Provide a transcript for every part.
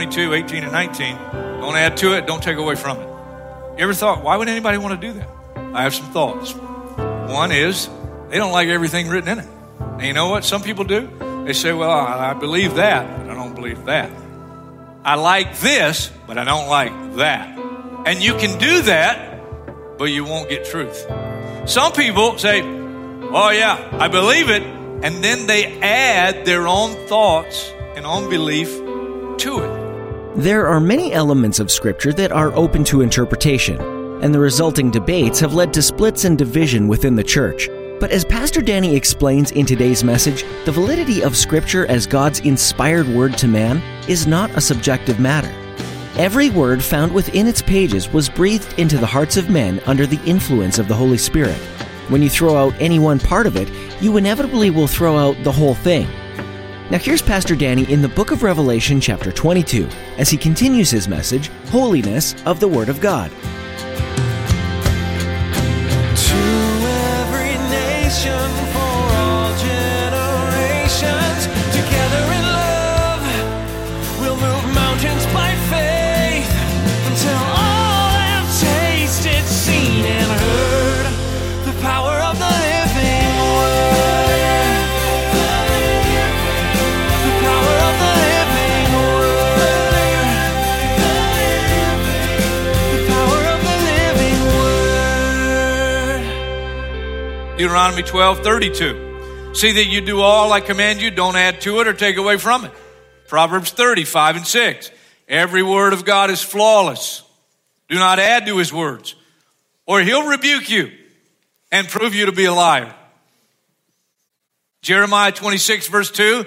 22, 18, and 19. Don't add to it, don't take away from it. You ever thought, why would anybody want to do that? I have some thoughts. One is, they don't like everything written in it. And you know what some people do? They say, well, I, believe that, but I don't believe that. I like this, but I don't like that. And you can do that, but you won't get truth. Some people say, oh, yeah, I believe it, and then they add their own thoughts and unbelief to it. There are many elements of Scripture that are open to interpretation, and the resulting debates have led to splits and division within the church. But as Pastor Danny explains in today's message, the validity of Scripture as God's inspired word to man is not a subjective matter. Every word found within its pages was breathed into the hearts of men under the influence of the Holy Spirit. When you throw out any one part of it, you inevitably will throw out the whole thing. Now, here's Pastor Danny in the book of Revelation, chapter 22, as he continues his message Holiness of the Word of God. Deuteronomy 12, 32. See that you do all I command you, don't add to it or take away from it. Proverbs 30, 5 and 6. Every word of God is flawless. Do not add to his words, or he'll rebuke you and prove you to be a liar. Jeremiah 26, verse 2.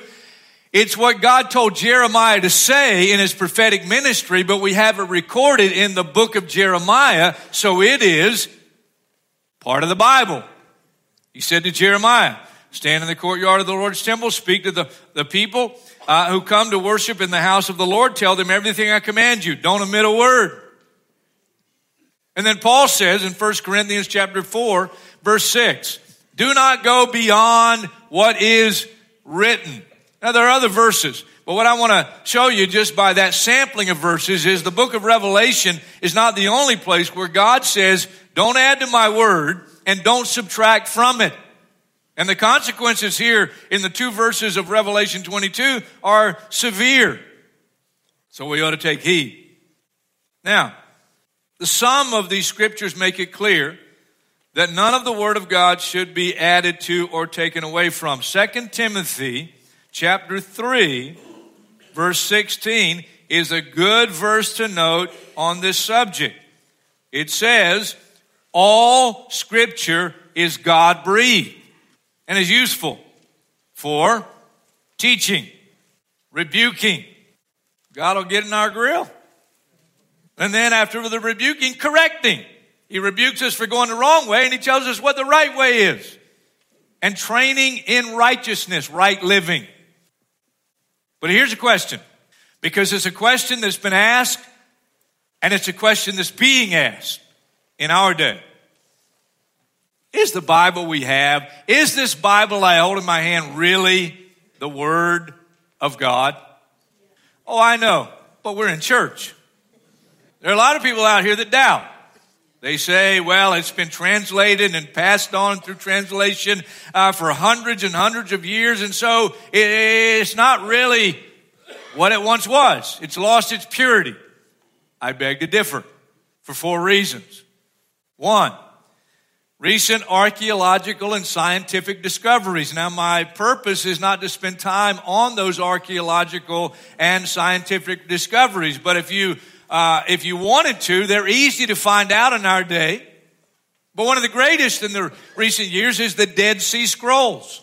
It's what God told Jeremiah to say in his prophetic ministry, but we have it recorded in the book of Jeremiah, so it is part of the Bible. He said to Jeremiah, Stand in the courtyard of the Lord's temple, speak to the, the people uh, who come to worship in the house of the Lord, tell them everything I command you. Don't omit a word. And then Paul says in 1 Corinthians chapter 4, verse 6, do not go beyond what is written. Now there are other verses, but what I want to show you just by that sampling of verses is the book of Revelation is not the only place where God says, don't add to my word and don't subtract from it. And the consequences here in the two verses of Revelation 22 are severe. So we ought to take heed. Now, the sum of these scriptures make it clear that none of the word of God should be added to or taken away from. 2 Timothy chapter 3 verse 16 is a good verse to note on this subject. It says, all scripture is God breathed and is useful for teaching, rebuking. God will get in our grill. And then after the rebuking, correcting. He rebukes us for going the wrong way and he tells us what the right way is. And training in righteousness, right living. But here's a question. Because it's a question that's been asked and it's a question that's being asked in our day. Is the Bible we have, is this Bible I hold in my hand really the Word of God? Oh, I know, but we're in church. There are a lot of people out here that doubt. They say, well, it's been translated and passed on through translation uh, for hundreds and hundreds of years, and so it's not really what it once was. It's lost its purity. I beg to differ for four reasons. One, recent archaeological and scientific discoveries. Now, my purpose is not to spend time on those archaeological and scientific discoveries, but if you uh, if you wanted to, they're easy to find out in our day. But one of the greatest in the recent years is the Dead Sea Scrolls.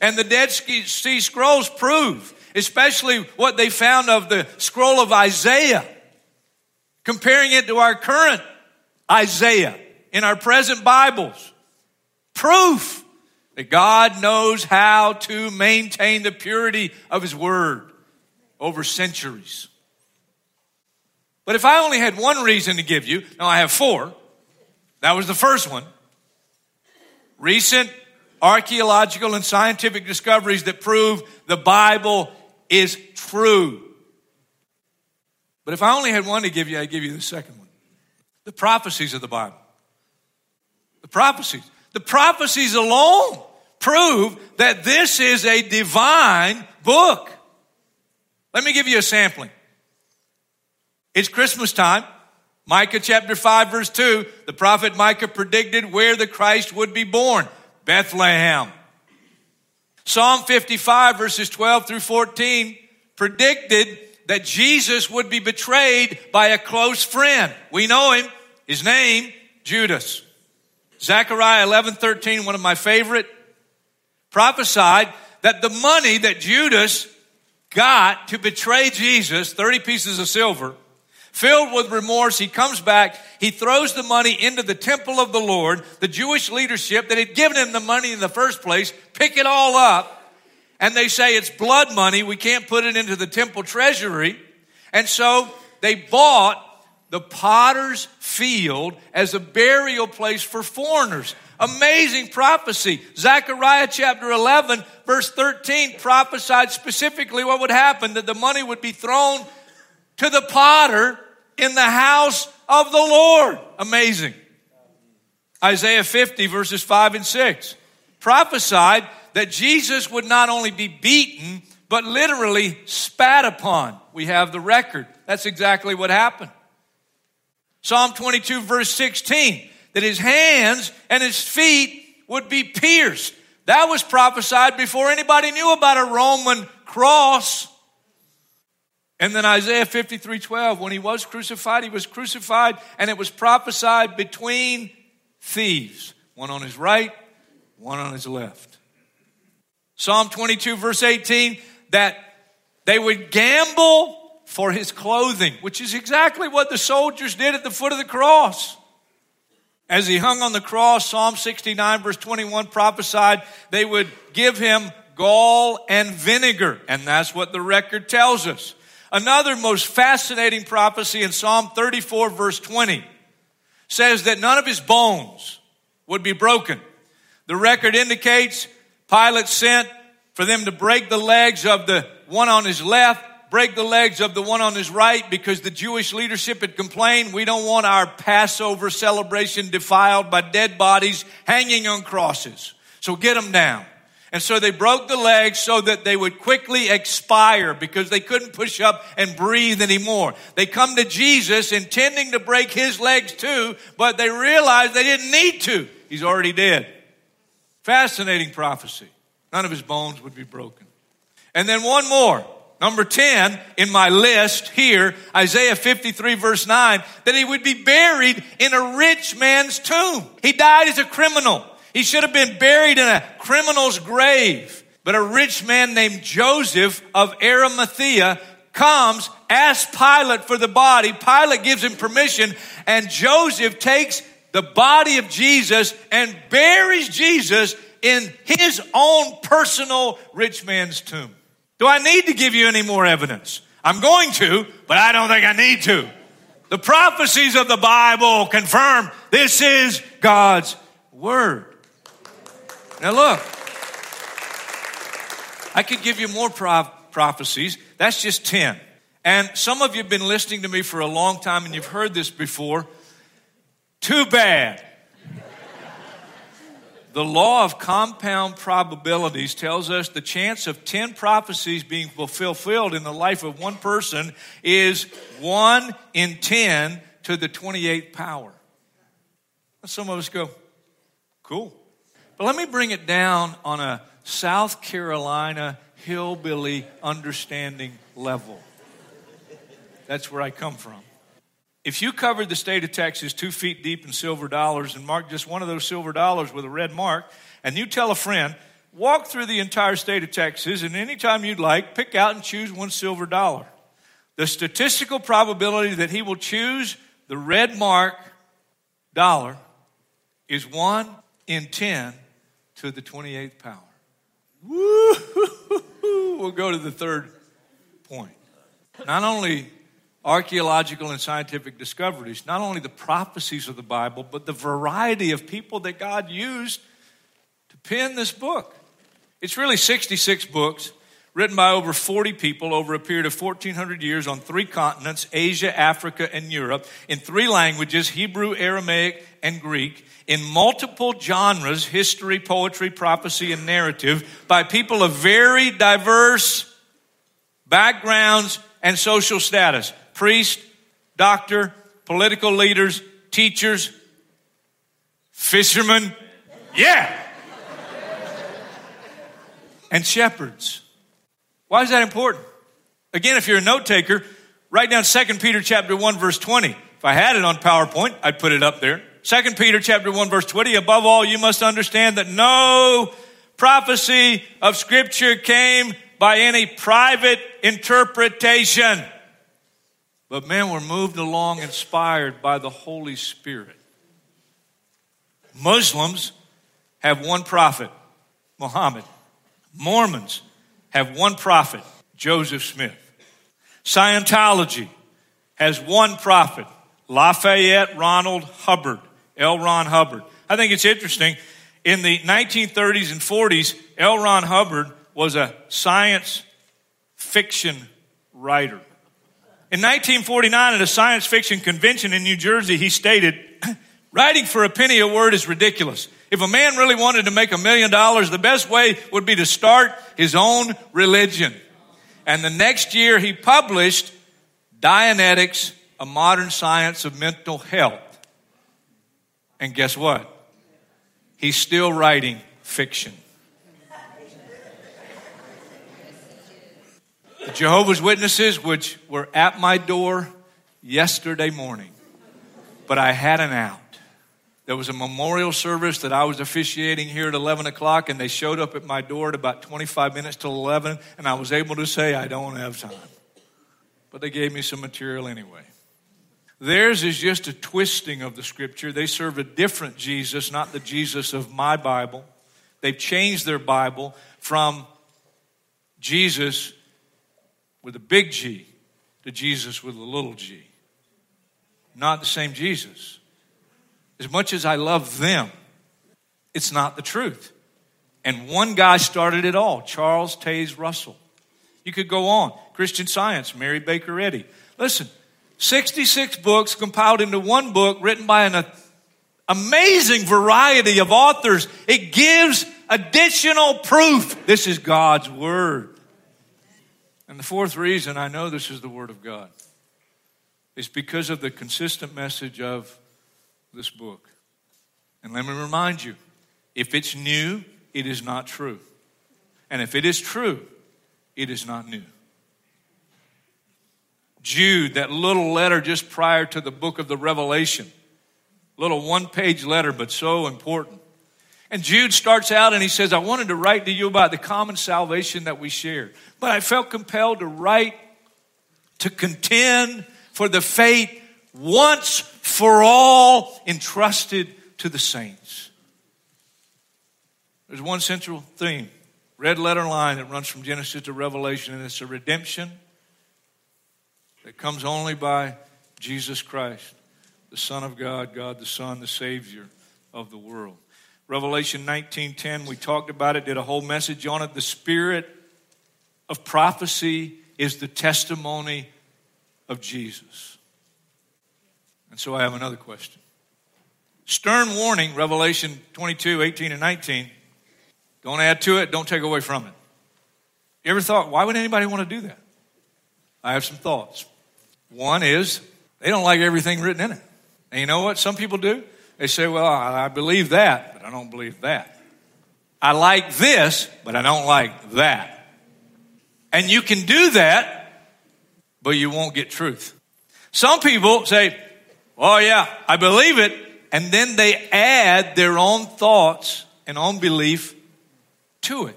And the Dead Sea Scrolls prove especially what they found of the scroll of Isaiah, comparing it to our current Isaiah in our present Bibles. Proof that God knows how to maintain the purity of His Word over centuries. But if I only had one reason to give you, now I have four. That was the first one. Recent archaeological and scientific discoveries that prove the Bible is true. But if I only had one to give you, I'd give you the second the prophecies of the Bible. The prophecies. The prophecies alone prove that this is a divine book. Let me give you a sampling. It's Christmas time. Micah chapter 5 verse 2, the prophet Micah predicted where the Christ would be born. Bethlehem. Psalm 55 verses 12 through 14 predicted that Jesus would be betrayed by a close friend. We know him. His name, Judas. Zechariah 11, 13, one of my favorite, prophesied that the money that Judas got to betray Jesus, 30 pieces of silver, filled with remorse, he comes back, he throws the money into the temple of the Lord. The Jewish leadership that had given him the money in the first place pick it all up, and they say it's blood money, we can't put it into the temple treasury. And so they bought the potter's field as a burial place for foreigners. Amazing prophecy. Zechariah chapter 11, verse 13 prophesied specifically what would happen that the money would be thrown to the potter in the house of the Lord. Amazing. Isaiah 50, verses 5 and 6 prophesied that Jesus would not only be beaten, but literally spat upon. We have the record. That's exactly what happened. Psalm 22, verse 16, that his hands and his feet would be pierced. That was prophesied before anybody knew about a Roman cross. And then Isaiah 53, 12, when he was crucified, he was crucified and it was prophesied between thieves, one on his right, one on his left. Psalm 22, verse 18, that they would gamble for his clothing, which is exactly what the soldiers did at the foot of the cross. As he hung on the cross, Psalm 69 verse 21 prophesied they would give him gall and vinegar. And that's what the record tells us. Another most fascinating prophecy in Psalm 34 verse 20 says that none of his bones would be broken. The record indicates Pilate sent for them to break the legs of the one on his left break the legs of the one on his right because the Jewish leadership had complained we don't want our Passover celebration defiled by dead bodies hanging on crosses. So get them down. And so they broke the legs so that they would quickly expire because they couldn't push up and breathe anymore. They come to Jesus intending to break his legs too, but they realized they didn't need to. He's already dead. Fascinating prophecy. None of his bones would be broken. And then one more. Number 10 in my list here, Isaiah 53 verse 9, that he would be buried in a rich man's tomb. He died as a criminal. He should have been buried in a criminal's grave. But a rich man named Joseph of Arimathea comes, asks Pilate for the body. Pilate gives him permission, and Joseph takes the body of Jesus and buries Jesus in his own personal rich man's tomb. Do I need to give you any more evidence? I'm going to, but I don't think I need to. The prophecies of the Bible confirm this is God's Word. Now, look, I could give you more prophecies. That's just 10. And some of you have been listening to me for a long time and you've heard this before. Too bad. The law of compound probabilities tells us the chance of 10 prophecies being fulfilled in the life of one person is 1 in 10 to the 28th power. Some of us go, cool. But let me bring it down on a South Carolina hillbilly understanding level. That's where I come from. If you covered the state of Texas two feet deep in silver dollars and marked just one of those silver dollars with a red mark, and you tell a friend, walk through the entire state of Texas and anytime you'd like, pick out and choose one silver dollar. The statistical probability that he will choose the red mark dollar is 1 in 10 to the 28th power. Woo! We'll go to the third point. Not only archaeological and scientific discoveries, not only the prophecies of the Bible, but the variety of people that God used to pen this book. It's really 66 books written by over 40 people over a period of 1400 years on three continents Asia, Africa, and Europe in three languages Hebrew, Aramaic, and Greek in multiple genres history, poetry, prophecy, and narrative by people of very diverse backgrounds and social status priest, doctor, political leaders, teachers, fishermen. Yeah. and shepherds. Why is that important? Again, if you're a note taker, write down 2 Peter chapter 1 verse 20. If I had it on PowerPoint, I'd put it up there. 2 Peter chapter 1 verse 20. Above all, you must understand that no prophecy of scripture came by any private interpretation. But men were moved along, inspired by the Holy Spirit. Muslims have one prophet, Muhammad. Mormons have one prophet, Joseph Smith. Scientology has one prophet, Lafayette Ronald Hubbard, L. Ron Hubbard. I think it's interesting. In the 1930s and 40s, L. Ron Hubbard was a science fiction writer. In 1949, at a science fiction convention in New Jersey, he stated, Writing for a penny a word is ridiculous. If a man really wanted to make a million dollars, the best way would be to start his own religion. And the next year he published Dianetics, a modern science of mental health. And guess what? He's still writing fiction. The Jehovah's Witnesses, which were at my door yesterday morning, but I had an out. There was a memorial service that I was officiating here at 11 o'clock, and they showed up at my door at about 25 minutes till 11, and I was able to say, I don't have time. But they gave me some material anyway. Theirs is just a twisting of the scripture. They serve a different Jesus, not the Jesus of my Bible. They've changed their Bible from Jesus with a big G to Jesus with a little g. Not the same Jesus. As much as I love them, it's not the truth. And one guy started it all, Charles Taze Russell. You could go on. Christian Science, Mary Baker Eddy. Listen, 66 books compiled into one book written by an amazing variety of authors. It gives additional proof. This is God's Word. And the fourth reason I know this is the Word of God is because of the consistent message of this book. And let me remind you if it's new, it is not true. And if it is true, it is not new. Jude, that little letter just prior to the book of the Revelation, little one page letter, but so important. And Jude starts out and he says, I wanted to write to you about the common salvation that we share, but I felt compelled to write to contend for the faith once for all entrusted to the saints. There's one central theme, red letter line that runs from Genesis to Revelation, and it's a redemption that comes only by Jesus Christ, the Son of God, God the Son, the Savior of the world. Revelation 19:10, we talked about it, did a whole message on it. The spirit of prophecy is the testimony of Jesus. And so I have another question. Stern warning, Revelation 22, 18, and 19. Don't add to it, don't take away from it. You ever thought, why would anybody want to do that? I have some thoughts. One is, they don't like everything written in it. And you know what some people do? They say, well, I believe that, I don't believe that. I like this, but I don't like that. And you can do that, but you won't get truth. Some people say, Oh, yeah, I believe it. And then they add their own thoughts and own belief to it.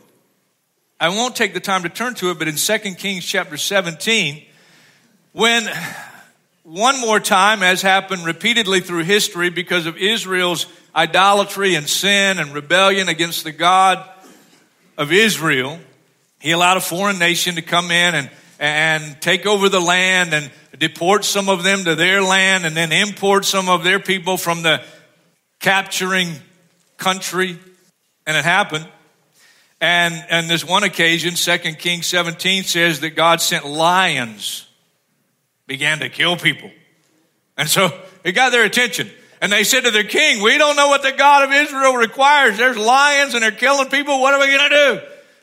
I won't take the time to turn to it, but in 2 Kings chapter 17, when one more time, as happened repeatedly through history because of Israel's idolatry and sin and rebellion against the God of Israel, he allowed a foreign nation to come in and, and take over the land and deport some of them to their land and then import some of their people from the capturing country. And it happened. And, and this one occasion, 2 Kings 17 says that God sent lions, began to kill people. And so it got their attention. And they said to their king, we don't know what the God of Israel requires. There's lions and they're killing people. What are we going to do?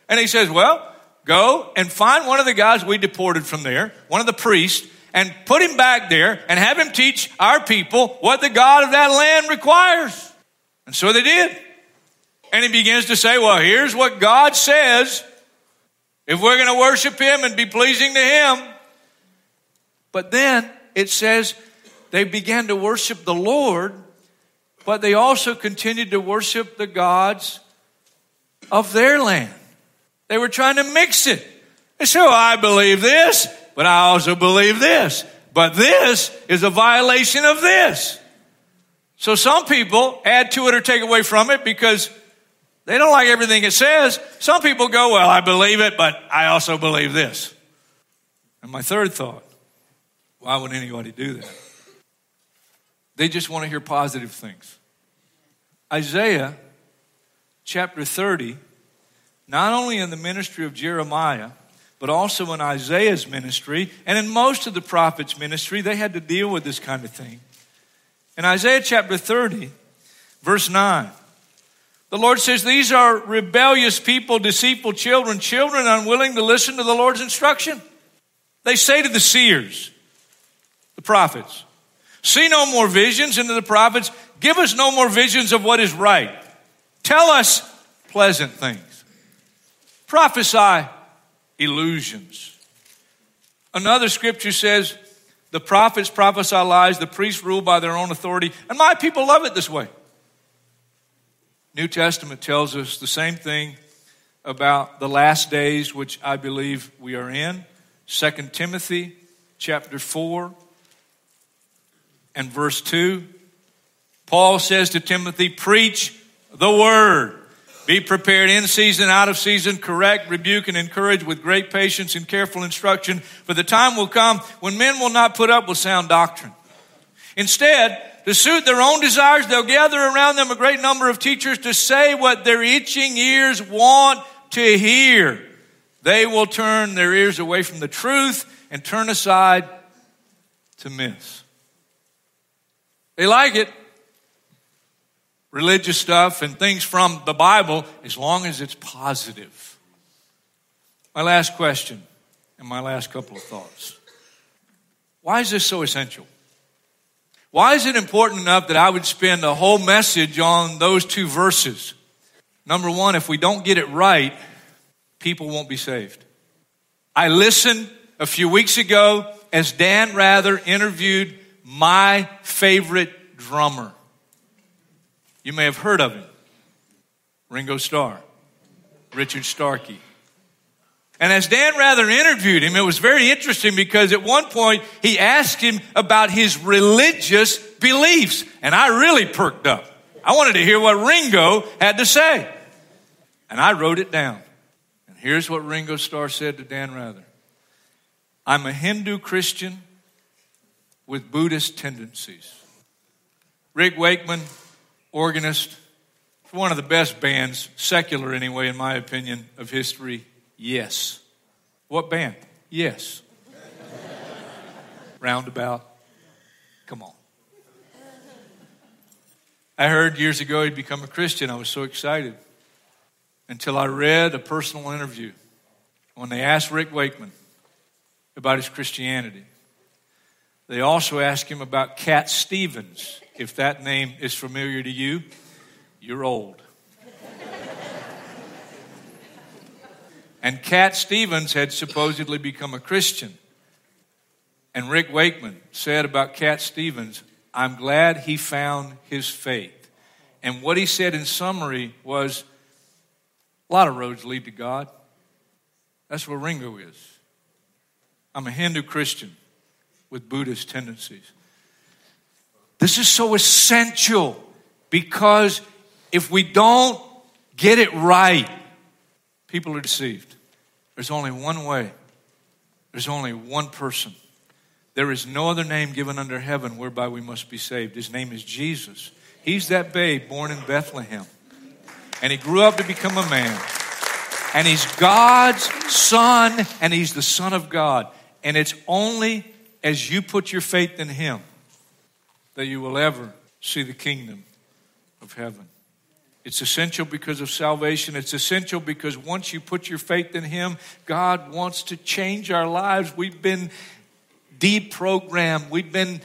And he says, well, go and find one of the guys we deported from there, one of the priests, and put him back there and have him teach our people what the God of that land requires. And so they did. And he begins to say, well, here's what God says if we're going to worship him and be pleasing to him. But then it says they began to worship the Lord, but they also continued to worship the gods of their land. They were trying to mix it. They said, oh, I believe this, but I also believe this. But this is a violation of this. So some people add to it or take away from it because they don't like everything it says. Some people go, well, I believe it, but I also believe this. And my third thought, why would anybody do that? They just want to hear positive things. Isaiah chapter 30, not only in the ministry of Jeremiah, but also in Isaiah's ministry and in most of the prophets' ministry, they had to deal with this kind of thing. In Isaiah chapter 30, verse 9, the Lord says, These are rebellious people, deceitful children, children unwilling to listen to the Lord's instruction. They say to the seers, the prophets, See no more visions, and to the prophets, Give us no more visions of what is right. Tell us pleasant things. Prophesy illusions. Another scripture says, the prophets prophesy lies, the priests rule by their own authority, and my people love it this way. New Testament tells us the same thing about the last days, which I believe we are in. 2 Timothy chapter 4 and verse 2. Paul says to Timothy, Preach the word. Be prepared in season, out of season, correct, rebuke, and encourage with great patience and careful instruction. For the time will come when men will not put up with sound doctrine. Instead, to suit their own desires, they'll gather around them a great number of teachers to say what their itching ears want to hear. They will turn their ears away from the truth and turn aside to myths. They like it religious stuff and things from the Bible as long as it's positive. My last question and my last couple of thoughts. Why is this so essential? Why is it important enough that I would spend a whole message on those two verses? Number one, if we don't get it right, people won't be saved. I listened a few weeks ago as Dan Rather interviewed my favorite drummer. You may have heard of him Ringo Starr, Richard Starkey. And as Dan Rather interviewed him, it was very interesting because at one point he asked him about his religious beliefs. And I really perked up. I wanted to hear what Ringo had to say. And I wrote it down. And here's what Ringo Starr said to Dan Rather I'm a Hindu Christian with Buddhist tendencies. Rick Wakeman organist, one of the best bands, secular anyway, in my opinion, of history. Yes. What band? Yes. Roundabout. Come on. I heard years ago he'd become a Christian. I was so excited until I read a personal interview when they asked Rick Wakeman about his Christianity. They also asked him about Cat Stevens if that name is familiar to you, you're old. and Cat Stevens had supposedly become a Christian. And Rick Wakeman said about Cat Stevens, I'm glad he found his faith. And what he said in summary was, A lot of roads lead to God. That's where Ringo is. I'm a Hindu Christian with Buddhist tendencies. This is so essential because if we don't get it right, people are deceived. There's only one way, there's only one person. There is no other name given under heaven whereby we must be saved. His name is Jesus. He's that babe born in Bethlehem. And he grew up to become a man. And he's God's son, and he's the Son of God. And it's only as you put your faith in him that you will ever see the kingdom of heaven. It's essential because of salvation. It's essential because once you put your faith in Him, God wants to change our lives. We've been deprogrammed. We've been,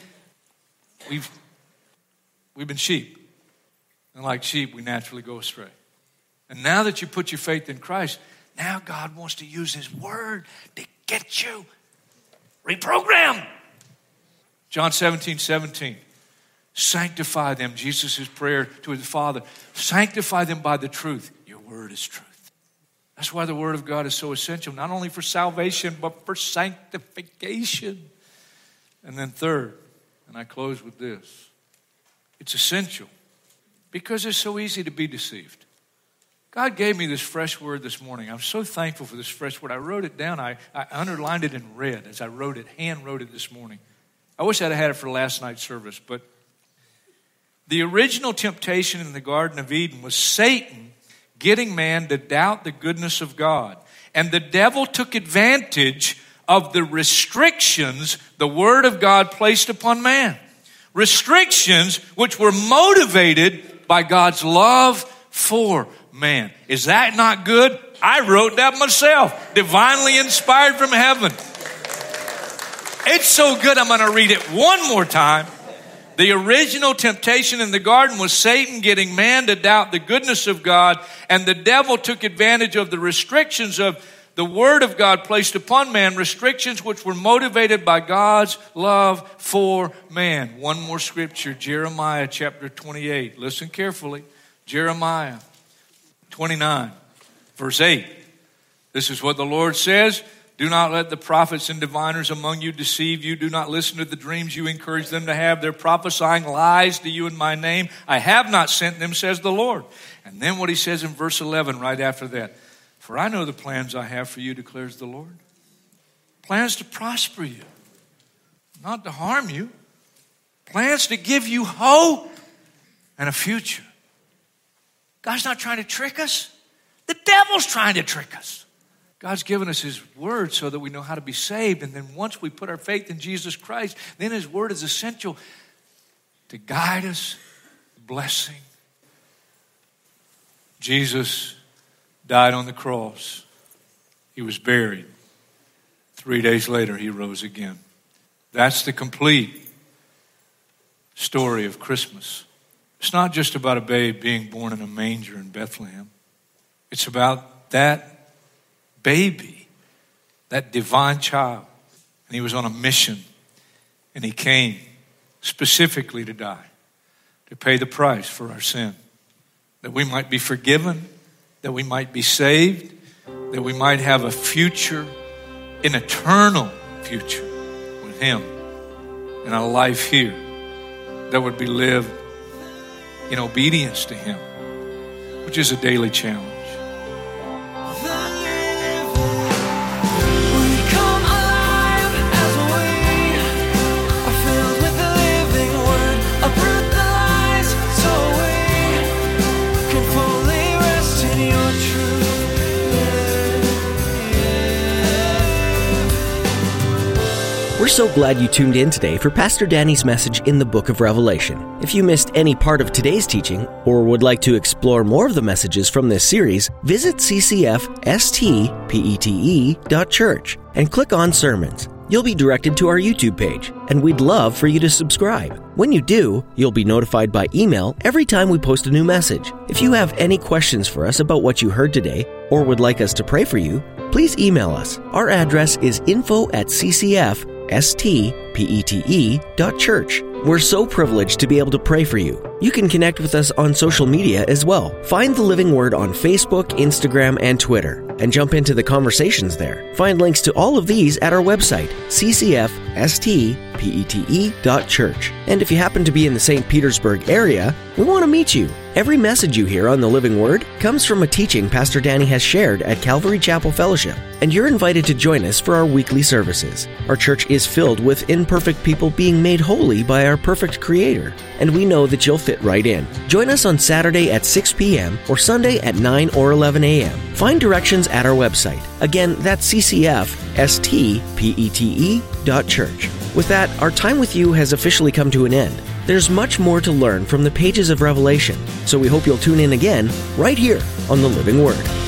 we've, we've been sheep. And like sheep, we naturally go astray. And now that you put your faith in Christ, now God wants to use His Word to get you reprogrammed. John 17, 17. Sanctify them, Jesus' prayer to his Father. Sanctify them by the truth. Your word is truth. That's why the word of God is so essential, not only for salvation, but for sanctification. And then, third, and I close with this it's essential because it's so easy to be deceived. God gave me this fresh word this morning. I'm so thankful for this fresh word. I wrote it down, I, I underlined it in red as I wrote it, hand wrote it this morning. I wish I'd have had it for last night's service, but the original temptation in the Garden of Eden was Satan getting man to doubt the goodness of God. And the devil took advantage of the restrictions the Word of God placed upon man. Restrictions which were motivated by God's love for man. Is that not good? I wrote that myself, divinely inspired from heaven. It's so good, I'm going to read it one more time. The original temptation in the garden was Satan getting man to doubt the goodness of God, and the devil took advantage of the restrictions of the word of God placed upon man, restrictions which were motivated by God's love for man. One more scripture, Jeremiah chapter 28. Listen carefully. Jeremiah 29, verse 8. This is what the Lord says. Do not let the prophets and diviners among you deceive you. Do not listen to the dreams you encourage them to have. They're prophesying lies to you in my name. I have not sent them, says the Lord. And then what he says in verse 11, right after that For I know the plans I have for you, declares the Lord. Plans to prosper you, not to harm you. Plans to give you hope and a future. God's not trying to trick us, the devil's trying to trick us. God's given us His Word so that we know how to be saved. And then once we put our faith in Jesus Christ, then His Word is essential to guide us, blessing. Jesus died on the cross, He was buried. Three days later, He rose again. That's the complete story of Christmas. It's not just about a babe being born in a manger in Bethlehem. It's about that baby, that divine child. And he was on a mission. And he came specifically to die, to pay the price for our sin, that we might be forgiven, that we might be saved, that we might have a future, an eternal future with him, and a life here that would be lived in obedience to him, which is a daily challenge. So glad you tuned in today for Pastor Danny's message in the book of Revelation. If you missed any part of today's teaching or would like to explore more of the messages from this series, visit ccfstpete.church and click on sermons. You'll be directed to our YouTube page, and we'd love for you to subscribe. When you do, you'll be notified by email every time we post a new message. If you have any questions for us about what you heard today or would like us to pray for you, please email us. Our address is info at ccf stpete.church. We're so privileged to be able to pray for you. You can connect with us on social media as well. Find the Living Word on Facebook, Instagram, and Twitter, and jump into the conversations there. Find links to all of these at our website, ccfstpete.church. And if you happen to be in the St. Petersburg area, we want to meet you. Every message you hear on the Living Word comes from a teaching Pastor Danny has shared at Calvary Chapel Fellowship, and you're invited to join us for our weekly services. Our church is filled with imperfect people being made holy by our perfect Creator, and we know that you'll fit right in. Join us on Saturday at 6 p.m. or Sunday at 9 or 11 a.m. Find directions at our website. Again, that's ccfstpete.church. With that, our time with you has officially come to an end. There's much more to learn from the pages of Revelation, so we hope you'll tune in again right here on the Living Word.